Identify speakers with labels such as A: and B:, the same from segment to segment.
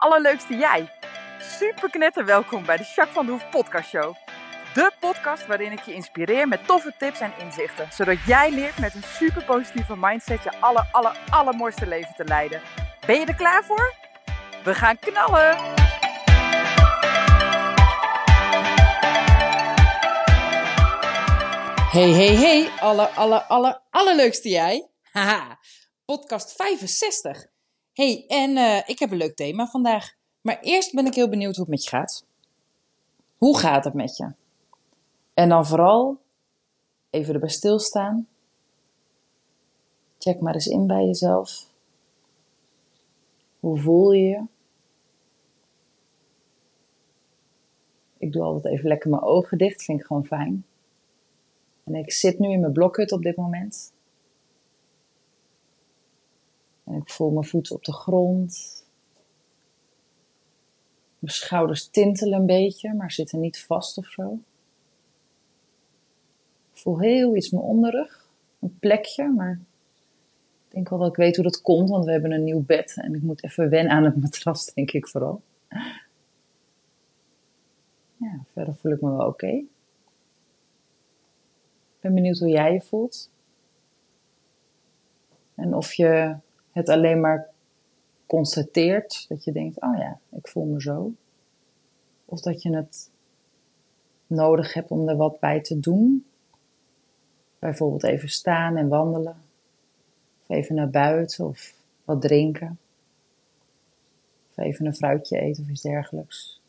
A: allerleukste jij. Super knetter welkom bij de Jacques van de Hoef podcast show. De podcast waarin ik je inspireer met toffe tips en inzichten. Zodat jij leert met een super positieve mindset je aller, aller, allermooiste leven te leiden. Ben je er klaar voor? We gaan knallen! Hey, hey, hey, aller, aller, aller, allerleukste jij. Haha, podcast 65. Hey, en uh, ik heb een leuk thema vandaag. Maar eerst ben ik heel benieuwd hoe het met je gaat. Hoe gaat het met je? En dan vooral even erbij stilstaan. Check maar eens in bij jezelf. Hoe voel je je? Ik doe altijd even lekker mijn ogen dicht, vind ik gewoon fijn. En ik zit nu in mijn blokhut op dit moment. En ik voel mijn voeten op de grond. Mijn schouders tintelen een beetje, maar zitten niet vast of zo. Ik voel heel iets mijn onderrug. Een plekje, maar ik denk wel dat ik weet hoe dat komt, want we hebben een nieuw bed en ik moet even wennen aan het matras, denk ik vooral. Ja, verder voel ik me wel oké. Ik ben benieuwd hoe jij je voelt. En of je het alleen maar constateert, dat je denkt, oh ja, ik voel me zo. Of dat je het nodig hebt om er wat bij te doen. Bijvoorbeeld even staan en wandelen. Of even naar buiten of wat drinken. Of even een fruitje eten of iets dergelijks.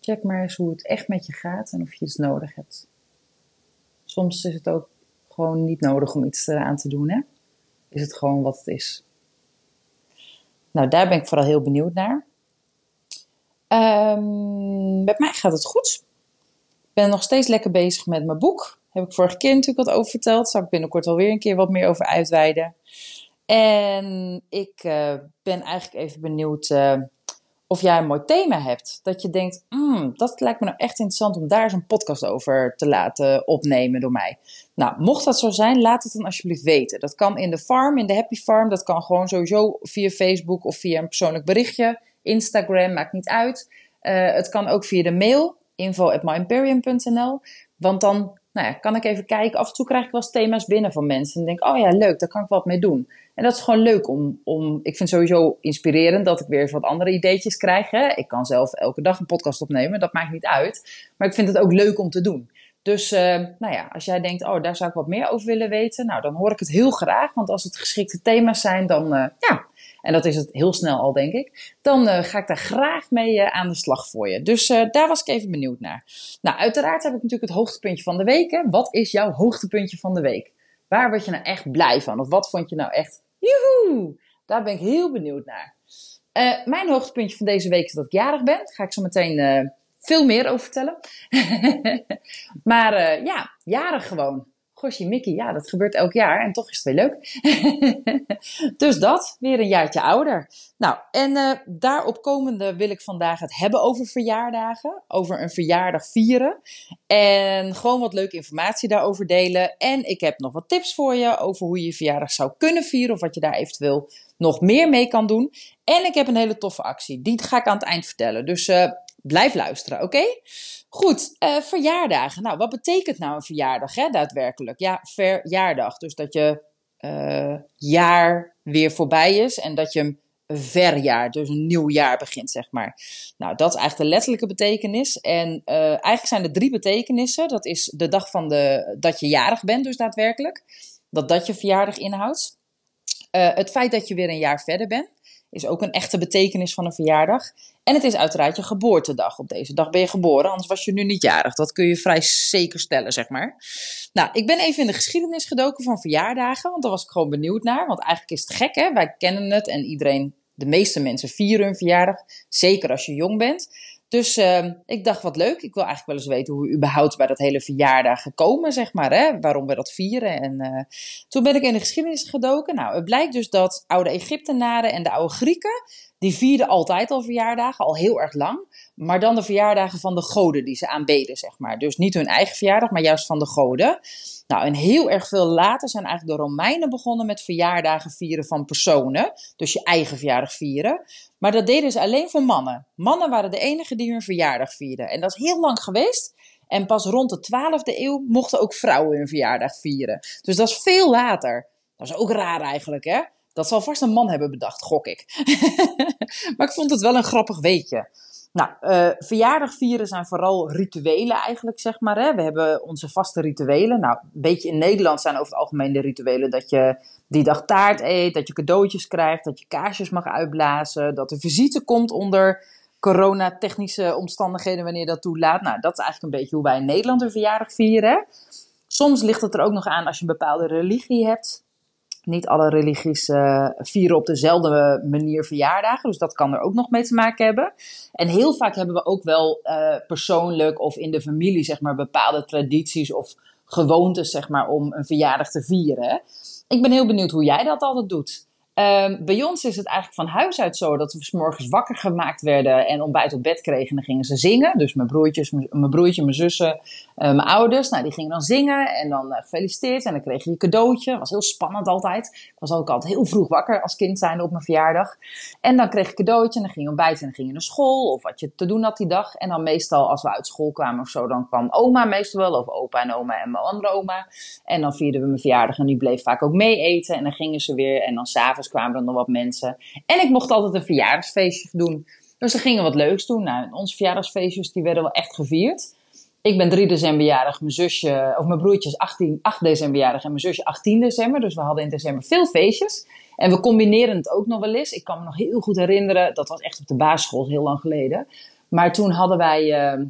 A: Check maar eens hoe het echt met je gaat en of je iets nodig hebt. Soms is het ook gewoon niet nodig om iets eraan te doen, hè? Is het gewoon wat het is. Nou, daar ben ik vooral heel benieuwd naar. Um, met mij gaat het goed. Ik ben nog steeds lekker bezig met mijn boek. Heb ik vorige keer natuurlijk wat over verteld. Zal ik binnenkort alweer een keer wat meer over uitweiden. En ik uh, ben eigenlijk even benieuwd uh, of jij een mooi thema hebt. Dat je denkt, mm, dat lijkt me nou echt interessant om daar een podcast over te laten opnemen door mij. Nou, mocht dat zo zijn, laat het dan alsjeblieft weten. Dat kan in de farm, in de Happy Farm. Dat kan gewoon sowieso via Facebook of via een persoonlijk berichtje. Instagram, maakt niet uit. Uh, het kan ook via de mail, info.myimperium.nl. Want dan nou ja, kan ik even kijken. Af en toe krijg ik wel eens thema's binnen van mensen. En denk, oh ja, leuk, daar kan ik wat mee doen. En dat is gewoon leuk om, om ik vind het sowieso inspirerend dat ik weer wat andere ideetjes krijg. Ik kan zelf elke dag een podcast opnemen, dat maakt niet uit. Maar ik vind het ook leuk om te doen. Dus uh, nou ja, als jij denkt, oh, daar zou ik wat meer over willen weten, nou, dan hoor ik het heel graag. Want als het geschikte thema's zijn, dan uh, ja, en dat is het heel snel al, denk ik, dan uh, ga ik daar graag mee uh, aan de slag voor je. Dus uh, daar was ik even benieuwd naar. Nou, uiteraard heb ik natuurlijk het hoogtepuntje van de week. Hè? Wat is jouw hoogtepuntje van de week? Waar word je nou echt blij van? Of wat vond je nou echt, joehoe, daar ben ik heel benieuwd naar. mijn hoogtepuntje van deze week is dat ik jarig ben. Daar ga ik zo meteen veel meer over vertellen. maar ja, jarig gewoon. Gosje Mickey, ja, dat gebeurt elk jaar en toch is het weer leuk. dus dat, weer een jaartje ouder. Nou, en uh, daarop komende wil ik vandaag het hebben over verjaardagen. Over een verjaardag vieren. En gewoon wat leuke informatie daarover delen. En ik heb nog wat tips voor je over hoe je je verjaardag zou kunnen vieren. Of wat je daar eventueel nog meer mee kan doen. En ik heb een hele toffe actie. Die ga ik aan het eind vertellen. Dus uh, blijf luisteren, oké? Goed, uh, verjaardagen. Nou, wat betekent nou een verjaardag, hè, daadwerkelijk? Ja, verjaardag. Dus dat je uh, jaar weer voorbij is en dat je een verjaar, dus een nieuw jaar begint, zeg maar. Nou, dat is eigenlijk de letterlijke betekenis. En uh, eigenlijk zijn er drie betekenissen. Dat is de dag van de, dat je jarig bent, dus daadwerkelijk. Dat dat je verjaardag inhoudt. het feit dat je weer een jaar verder bent is ook een echte betekenis van een verjaardag. En het is uiteraard je geboortedag. Op deze dag ben je geboren, anders was je nu niet jarig. Dat kun je vrij zeker stellen, zeg maar. Nou, ik ben even in de geschiedenis gedoken van verjaardagen, want daar was ik gewoon benieuwd naar. Want eigenlijk is het gek, hè? Wij kennen het en iedereen, de meeste mensen vieren hun verjaardag. Zeker als je jong bent. Dus uh, ik dacht, wat leuk. Ik wil eigenlijk wel eens weten hoe we überhaupt bij dat hele verjaardag gekomen, zeg maar. Hè? Waarom we dat vieren. En uh, toen ben ik in de geschiedenis gedoken. Nou, het blijkt dus dat oude Egyptenaren en de oude Grieken, die vierden altijd al verjaardagen, al heel erg lang. Maar dan de verjaardagen van de goden die ze aanbeden, zeg maar. Dus niet hun eigen verjaardag, maar juist van de goden. Nou, en heel erg veel later zijn eigenlijk de Romeinen begonnen met verjaardagen vieren van personen. Dus je eigen verjaardag vieren. Maar dat deden ze alleen voor mannen. Mannen waren de enigen die hun verjaardag vierden. En dat is heel lang geweest. En pas rond de 12e eeuw mochten ook vrouwen hun verjaardag vieren. Dus dat is veel later. Dat is ook raar eigenlijk, hè? Dat zal vast een man hebben bedacht, gok ik. maar ik vond het wel een grappig weetje. Nou, uh, verjaardag vieren zijn vooral rituelen eigenlijk, zeg maar. Hè? We hebben onze vaste rituelen. Nou, een beetje in Nederland zijn over het algemeen de rituelen dat je die dag taart eet, dat je cadeautjes krijgt, dat je kaarsjes mag uitblazen, dat er visite komt onder coronatechnische omstandigheden wanneer dat toelaat. Nou, dat is eigenlijk een beetje hoe wij in Nederland een verjaardag vieren. Soms ligt het er ook nog aan als je een bepaalde religie hebt. Niet alle religies uh, vieren op dezelfde manier verjaardagen. Dus dat kan er ook nog mee te maken hebben. En heel vaak hebben we ook wel uh, persoonlijk of in de familie, zeg maar, bepaalde tradities of gewoontes, zeg maar, om een verjaardag te vieren. Ik ben heel benieuwd hoe jij dat altijd doet. Um, bij ons is het eigenlijk van huis uit zo dat we s morgens wakker gemaakt werden en ontbijt op bed kregen. En dan gingen ze zingen. Dus mijn broertjes, mijn broertje, mijn zussen, uh, mijn ouders. Nou, die gingen dan zingen en dan uh, gefeliciteerd. En dan kreeg je een cadeautje. Dat was heel spannend altijd. Ik was ook altijd heel vroeg wakker als kind zijnde op mijn verjaardag. En dan kreeg je een cadeautje en dan ging je ontbijten en dan ging je naar school. Of wat je te doen had die dag. En dan meestal als we uit school kwamen of zo, dan kwam oma meestal wel. Of opa en oma en mijn andere oma. En dan vierden we mijn verjaardag en die bleef vaak ook mee eten. En dan gingen ze weer. En dan s'avonds kwamen er nog wat mensen. En ik mocht altijd een verjaardagsfeestje doen. Dus er gingen wat leuks doen. Nou, onze verjaardagsfeestjes die werden wel echt gevierd. Ik ben 3 december jarig, mijn zusje, of mijn broertje is 18, 8 december jarig en mijn zusje 18 december. Dus we hadden in december veel feestjes. En we combineren het ook nog wel eens. Ik kan me nog heel goed herinneren, dat was echt op de basisschool, heel lang geleden. Maar toen hadden wij uh,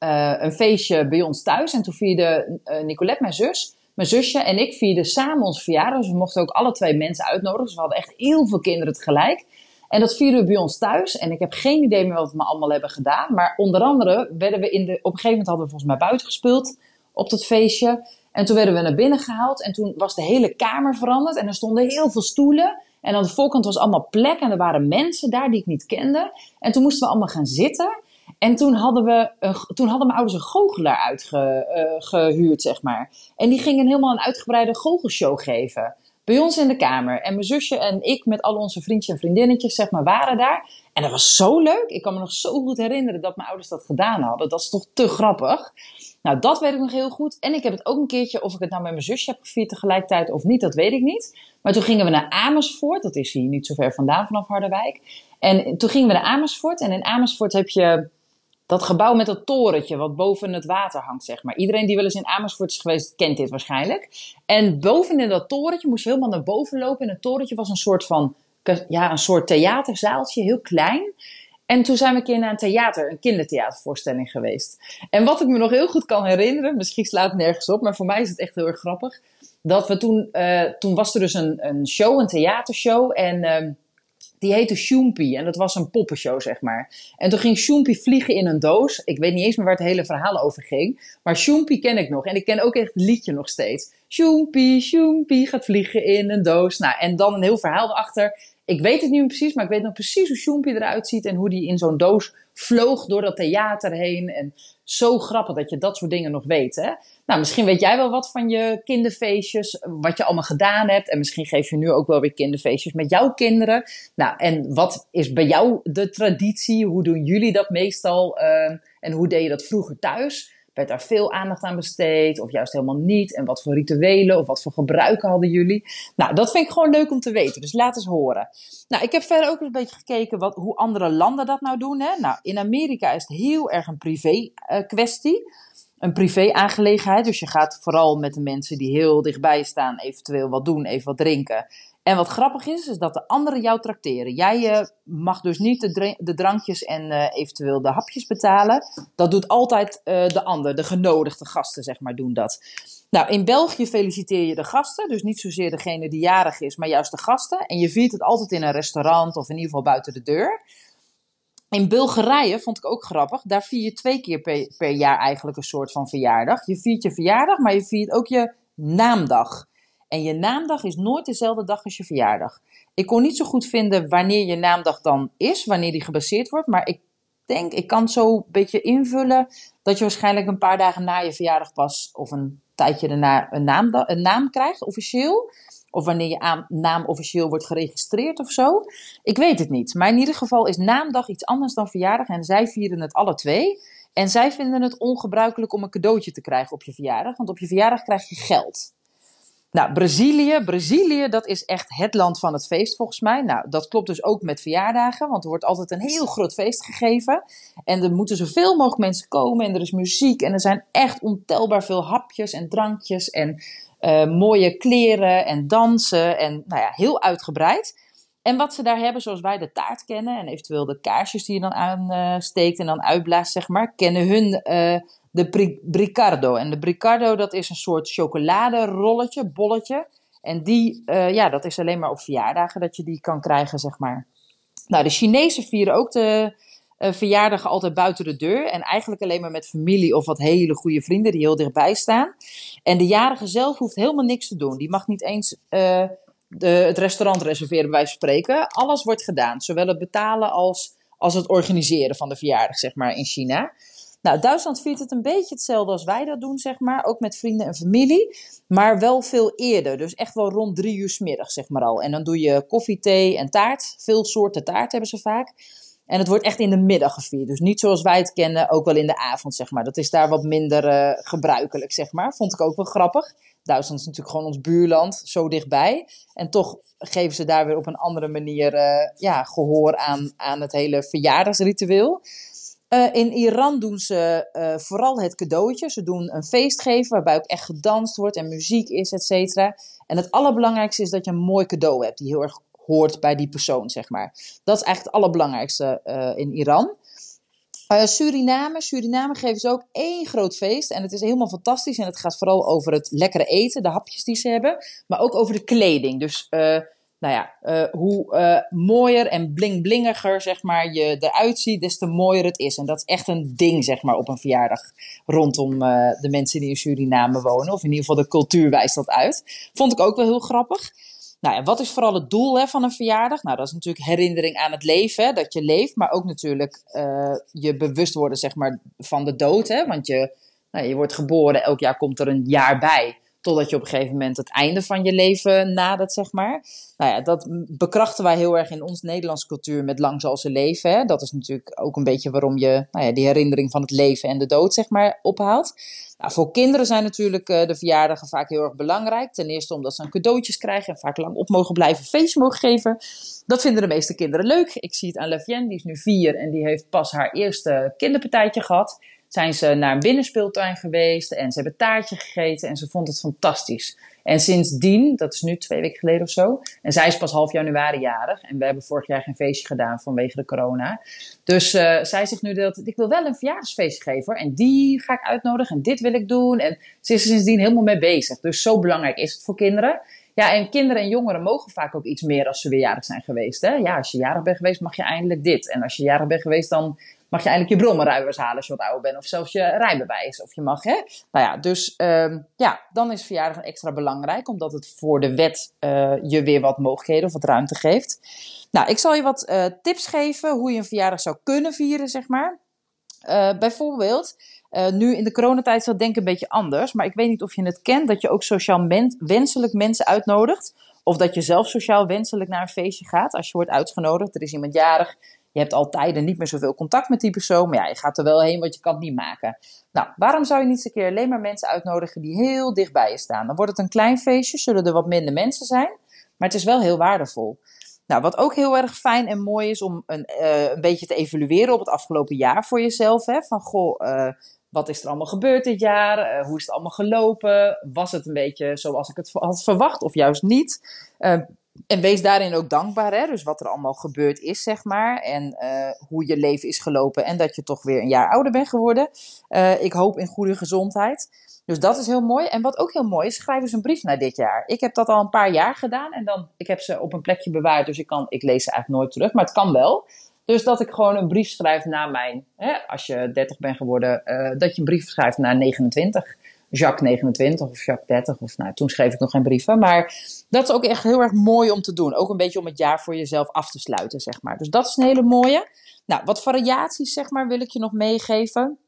A: uh, een feestje bij ons thuis. En toen vierde uh, Nicolette, mijn zus, mijn zusje en ik vierden samen onze verjaardag. Dus we mochten ook alle twee mensen uitnodigen. Dus we hadden echt heel veel kinderen tegelijk. En dat vierden we bij ons thuis. En ik heb geen idee meer wat we allemaal hebben gedaan. Maar onder andere werden we in de. Op een gegeven moment hadden we volgens mij buiten gespeeld op dat feestje. En toen werden we naar binnen gehaald. En toen was de hele kamer veranderd. En er stonden heel veel stoelen. En aan de voorkant was allemaal plek. En er waren mensen daar die ik niet kende. En toen moesten we allemaal gaan zitten. En toen hadden, we toen hadden mijn ouders een goochelaar uitgehuurd, uh, zeg maar. En die gingen helemaal een uitgebreide goochelshow geven. Bij ons in de kamer. En mijn zusje en ik met al onze vriendjes en vriendinnetjes, zeg maar, waren daar. En dat was zo leuk. Ik kan me nog zo goed herinneren dat mijn ouders dat gedaan hadden. Dat is toch te grappig. Nou, dat weet ik nog heel goed. En ik heb het ook een keertje, of ik het nou met mijn zusje heb gevierd tegelijkertijd of niet, dat weet ik niet. Maar toen gingen we naar Amersfoort. Dat is hier niet zo ver vandaan vanaf Harderwijk. En toen gingen we naar Amersfoort. En in Amersfoort heb je dat gebouw met dat torentje wat boven het water hangt, zeg maar. Iedereen die wel eens in Amersfoort is geweest, kent dit waarschijnlijk. En boven in dat torentje moest je helemaal naar boven lopen. En het torentje was een soort van, ja, een soort theaterzaaltje, heel klein. En toen zijn we een keer naar een theater, een kindertheatervoorstelling geweest. En wat ik me nog heel goed kan herinneren, misschien slaat het nergens op, maar voor mij is het echt heel erg grappig. Dat we toen, uh, toen was er dus een, een show, een theatershow. En uh, die heette Shoempy. En dat was een poppenshow, zeg maar. En toen ging Shoempy vliegen in een doos. Ik weet niet eens meer waar het hele verhaal over ging. Maar Shoempy ken ik nog. En ik ken ook echt het liedje nog steeds. Shoempy, Shoempy gaat vliegen in een doos. Nou, en dan een heel verhaal erachter. Ik weet het niet precies, maar ik weet nog precies hoe Shoempy eruit ziet. En hoe die in zo'n doos vloog door dat theater heen. En zo grappig dat je dat soort dingen nog weet. Hè? Nou, misschien weet jij wel wat van je kinderfeestjes, wat je allemaal gedaan hebt. En misschien geef je nu ook wel weer kinderfeestjes met jouw kinderen. Nou, en wat is bij jou de traditie? Hoe doen jullie dat meestal? Uh, en hoe deed je dat vroeger thuis? Werd daar veel aandacht aan besteed of juist helemaal niet? En wat voor rituelen of wat voor gebruiken hadden jullie? Nou, dat vind ik gewoon leuk om te weten. Dus laat eens horen. Nou, ik heb verder ook een beetje gekeken wat, hoe andere landen dat nou doen. Hè? Nou, in Amerika is het heel erg een privé uh, kwestie. Een privé-aangelegenheid. Dus je gaat vooral met de mensen die heel dichtbij staan eventueel wat doen, even wat drinken. En wat grappig is, is dat de anderen jou trakteren. Jij uh, mag dus niet de, de drankjes en uh, eventueel de hapjes betalen. Dat doet altijd uh, de ander, de genodigde gasten, zeg maar, doen dat. Nou, in België feliciteer je de gasten. Dus niet zozeer degene die jarig is, maar juist de gasten. En je viert het altijd in een restaurant of in ieder geval buiten de deur. In Bulgarije vond ik ook grappig. Daar vier je twee keer per jaar eigenlijk een soort van verjaardag. Je viert je verjaardag, maar je viert ook je naamdag. En je naamdag is nooit dezelfde dag als je verjaardag. Ik kon niet zo goed vinden wanneer je naamdag dan is, wanneer die gebaseerd wordt. Maar ik denk, ik kan zo een beetje invullen dat je waarschijnlijk een paar dagen na je verjaardag pas, of een tijdje daarna, een naam, een naam krijgt, officieel. Of wanneer je naam officieel wordt geregistreerd of zo. Ik weet het niet. Maar in ieder geval is naamdag iets anders dan verjaardag. En zij vieren het alle twee. En zij vinden het ongebruikelijk om een cadeautje te krijgen op je verjaardag. Want op je verjaardag krijg je geld. Nou, Brazilië. Brazilië, dat is echt het land van het feest volgens mij. Nou, dat klopt dus ook met verjaardagen, want er wordt altijd een heel groot feest gegeven. En er moeten zoveel mogelijk mensen komen en er is muziek en er zijn echt ontelbaar veel hapjes en drankjes en uh, mooie kleren en dansen en nou ja, heel uitgebreid. En wat ze daar hebben, zoals wij de taart kennen en eventueel de kaarsjes die je dan aansteekt en dan uitblaast, zeg maar, kennen hun uh, de bricardo. En de bricardo, dat is een soort chocoladerolletje, bolletje. En die, uh, ja, dat is alleen maar op verjaardagen dat je die kan krijgen, zeg maar. Nou, de Chinezen vieren ook de uh, verjaardagen altijd buiten de deur. En eigenlijk alleen maar met familie of wat hele goede vrienden die heel dichtbij staan. En de jarige zelf hoeft helemaal niks te doen. Die mag niet eens uh, de, het restaurant reserveren, bij spreken. Alles wordt gedaan. Zowel het betalen als, als het organiseren van de verjaardag, zeg maar, in China. Nou, Duitsland viert het een beetje hetzelfde als wij dat doen, zeg maar. Ook met vrienden en familie. Maar wel veel eerder. Dus echt wel rond drie uur s middag, zeg maar al. En dan doe je koffie, thee en taart. Veel soorten taart hebben ze vaak. En het wordt echt in de middag gevierd. Dus niet zoals wij het kennen, ook wel in de avond, zeg maar. Dat is daar wat minder uh, gebruikelijk, zeg maar. Vond ik ook wel grappig. Duitsland is natuurlijk gewoon ons buurland, zo dichtbij. En toch geven ze daar weer op een andere manier uh, ja, gehoor aan, aan het hele verjaardagsritueel. Uh, in Iran doen ze uh, vooral het cadeautje. Ze doen een feest geven waarbij ook echt gedanst wordt en muziek is, et cetera. En het allerbelangrijkste is dat je een mooi cadeau hebt die heel erg hoort bij die persoon, zeg maar. Dat is eigenlijk het allerbelangrijkste uh, in Iran. Suriname. Suriname geven ze ook één groot feest. En het is helemaal fantastisch. En het gaat vooral over het lekkere eten, de hapjes die ze hebben. Maar ook over de kleding. Dus nou ja, uh, hoe uh, mooier en bling-blingiger zeg maar, je eruit ziet, des te mooier het is. En dat is echt een ding zeg maar, op een verjaardag rondom uh, de mensen die in Suriname wonen. Of in ieder geval de cultuur wijst dat uit. Vond ik ook wel heel grappig. Nou ja, wat is vooral het doel hè, van een verjaardag? Nou, dat is natuurlijk herinnering aan het leven, dat je leeft. Maar ook natuurlijk je bewust worden zeg maar, van de dood. Hè, want je, nou, je wordt geboren, elk jaar komt er een jaar bij. Totdat je op een gegeven moment het einde van je leven nadert, zeg maar. Nou ja, dat bekrachten wij heel erg in ons Nederlandse cultuur met lang zal ze leven. Hè. Dat is natuurlijk ook een beetje waarom je nou ja, die herinnering van het leven en de dood, zeg maar, ophaalt. Nou, voor kinderen zijn natuurlijk uh, de verjaardagen vaak heel erg belangrijk. Ten eerste omdat ze een cadeautjes krijgen en vaak lang op mogen blijven, feestje mogen geven. Dat vinden de meeste kinderen leuk. Ik zie het aan Levienne, die is nu vier en die heeft pas haar eerste kinderpartijtje gehad zijn ze naar een binnenspeeltuin geweest en ze hebben taartje gegeten en ze vond het fantastisch. En sindsdien, dat is nu twee weken geleden of zo, en zij is pas half januari jarig en we hebben vorig jaar geen feestje gedaan vanwege de corona. Dus uh, zij zegt nu dat ik wil wel een verjaardagsfeestje geven en die ga ik uitnodigen en dit wil ik doen. En ze is er sindsdien helemaal mee bezig. Dus zo belangrijk is het voor kinderen. Ja, en kinderen en jongeren mogen vaak ook iets meer als ze weer jarig zijn geweest. Hè? Ja, als je jarig bent geweest, mag je eindelijk dit. En als je jarig bent geweest, dan mag je eigenlijk je brommerruimers halen als je wat ouder bent. Of zelfs je rijbewijs. Of je mag, hè. Nou ja, dus um, ja, dan is verjaardag extra belangrijk. Omdat het voor de wet uh, je weer wat mogelijkheden of wat ruimte geeft. Nou, ik zal je wat uh, tips geven hoe je een verjaardag zou kunnen vieren, zeg maar. Uh, bijvoorbeeld, nu in de coronatijd is dat denk ik een beetje anders. Maar ik weet niet of je het kent, dat je ook sociaal wenselijk mensen uitnodigt. Of dat je zelf sociaal wenselijk naar een feestje gaat. Als je wordt uitgenodigd, er is iemand jarig, je hebt altijd niet meer zoveel contact met die persoon, maar ja, je gaat er wel heen, want je kan het niet maken. Nou, waarom zou je niet eens een keer alleen maar mensen uitnodigen die heel dicht bij je staan? Dan wordt het een klein feestje, zullen er wat minder mensen zijn, maar het is wel heel waardevol. Nou, wat ook heel erg fijn en mooi is om een, uh, een beetje te evalueren op het afgelopen jaar voor jezelf. Hè? Van goh, uh, wat is er allemaal gebeurd dit jaar? Uh, hoe is het allemaal gelopen? Was het een beetje zoals ik het had verwacht of juist niet? En wees daarin ook dankbaar, hè? dus wat er allemaal gebeurd is, zeg maar. En uh, hoe je leven is gelopen en dat je toch weer een jaar ouder bent geworden. Uh, ik hoop in goede gezondheid. Dus dat is heel mooi. En wat ook heel mooi is, schrijf eens een brief naar dit jaar. Ik heb dat al een paar jaar gedaan en dan, ik heb ze op een plekje bewaard, dus ik, kan, ik lees ze eigenlijk nooit terug, maar het kan wel. Dus dat ik gewoon een brief schrijf naar mijn, hè, als je 30 bent geworden, uh, dat je een brief schrijft naar 29. Jacques 29 of Jacques 30. Of nou, toen schreef ik nog geen brieven. Maar dat is ook echt heel erg mooi om te doen. Ook een beetje om het jaar voor jezelf af te sluiten, zeg maar. Dus dat is een hele mooie. Nou, wat variaties, zeg maar, wil ik je nog meegeven.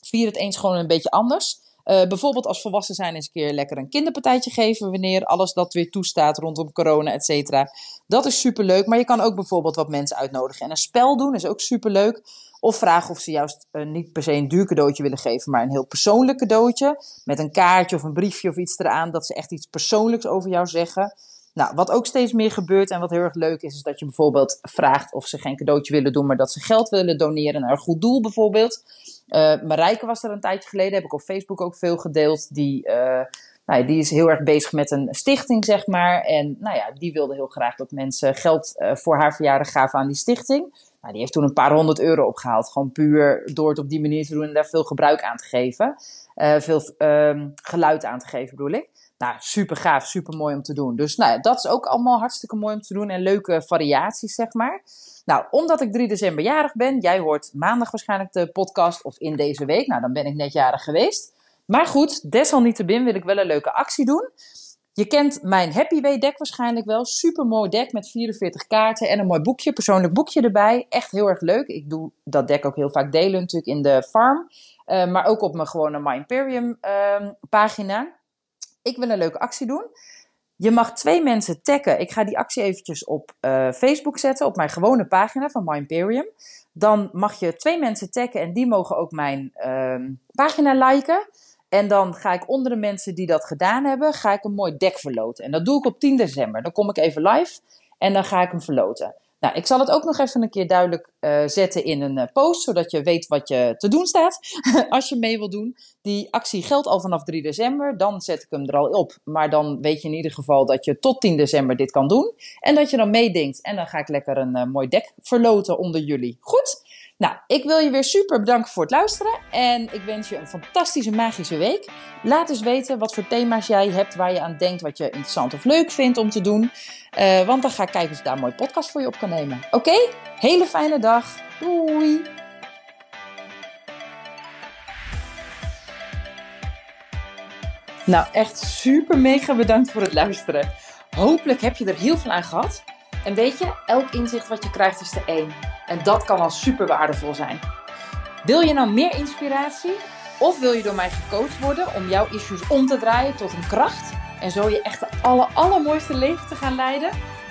A: Vier het eens gewoon een beetje anders. Uh, bijvoorbeeld als volwassen zijn eens een keer lekker een kinderpartijtje geven wanneer alles dat weer toestaat rondom corona, et cetera. Dat is superleuk, maar je kan ook bijvoorbeeld wat mensen uitnodigen en een spel doen, is ook superleuk. Of vragen of ze juist uh, niet per se een duur cadeautje willen geven, maar een heel persoonlijk cadeautje. Met een kaartje of een briefje of iets eraan, dat ze echt iets persoonlijks over jou zeggen. Nou, wat ook steeds meer gebeurt en wat heel erg leuk is, is dat je bijvoorbeeld vraagt of ze geen cadeautje willen doen, maar dat ze geld willen doneren naar een goed doel bijvoorbeeld. Uh, Marijke was er een tijdje geleden, heb ik op Facebook ook veel gedeeld. Die, uh, nou die is heel erg bezig met een stichting, zeg maar. En nou ja, die wilde heel graag dat mensen geld uh, voor haar verjaardag gaven aan die stichting. Nou, die heeft toen een paar honderd euro opgehaald. Gewoon puur door het op die manier te doen en daar veel gebruik aan te geven. veel ehm, geluid aan te geven, bedoel ik. Nou, super gaaf, super mooi om te doen. Dus nou, dat is ook allemaal hartstikke mooi om te doen en leuke variaties, zeg maar. Nou, omdat ik 3 december jarig ben, jij hoort maandag waarschijnlijk de podcast of in deze week. Nou, dan ben ik net jarig geweest. Maar goed, desalniettemin wil ik wel een leuke actie doen. Je kent mijn Happy Way deck waarschijnlijk wel. Super mooi deck met 44 kaarten en een mooi boekje, persoonlijk boekje erbij. Echt heel erg leuk. Ik doe dat deck ook heel vaak delen natuurlijk in de farm. Uh, maar ook op mijn gewone My Imperium uh, pagina. Ik wil een leuke actie doen. Je mag twee mensen taggen. Ik ga die actie eventjes op uh, Facebook zetten, op mijn gewone pagina van My Imperium. Dan mag je twee mensen taggen en die mogen ook mijn uh, pagina liken. En dan ga ik onder de mensen die dat gedaan hebben, ga ik een mooi deck verloten. En dat doe ik op 10 december. Dan kom ik even live en dan ga ik hem verloten. Nou, ik zal het ook nog even een keer duidelijk uh, zetten in een uh, post, zodat je weet wat je te doen staat als je mee wil doen. Die actie geldt al vanaf 3 december, dan zet ik hem er al op. Maar dan weet je in ieder geval dat je tot 10 december dit kan doen. En dat je dan meedenkt en dan ga ik lekker een uh, mooi deck verloten onder jullie. Goed? Nou, ik wil je weer super bedanken voor het luisteren. En ik wens je een fantastische magische week. Laat eens weten wat voor thema's jij hebt waar je aan denkt, wat je interessant of leuk vindt om te doen. Uh, want dan ga ik kijken of ik daar een mooie podcast voor je op kan nemen. Oké? Hele fijne dag. Doei! Nou, echt super mega bedankt voor het luisteren. Hopelijk heb je er heel veel aan gehad. En weet je, elk inzicht wat je krijgt is er één. En dat kan al super waardevol zijn. Wil je nou meer inspiratie? Of wil je door mij gecoacht worden om jouw issues om te draaien tot een kracht? En zo je echt de aller, allermooiste leven te gaan leiden?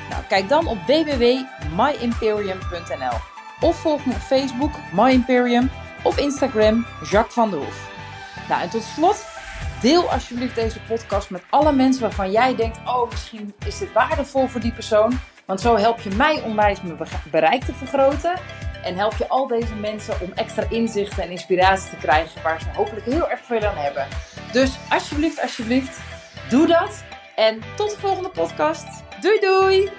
A: Nou, kijk dan op www.myimperium.nl Of volg me op Facebook, My Imperium, of Instagram, Jacques van der Hoef. Nou, en tot slot, deel alsjeblieft deze podcast met alle mensen waarvan jij denkt: oh, misschien is dit waardevol voor die persoon. Want zo help je mij onwijs mijn bereik te vergroten. En help je al deze mensen om extra inzichten en inspiratie te krijgen waar ze hopelijk heel erg veel aan hebben. Dus alsjeblieft, alsjeblieft, doe dat. En tot de volgende podcast. Doei doei!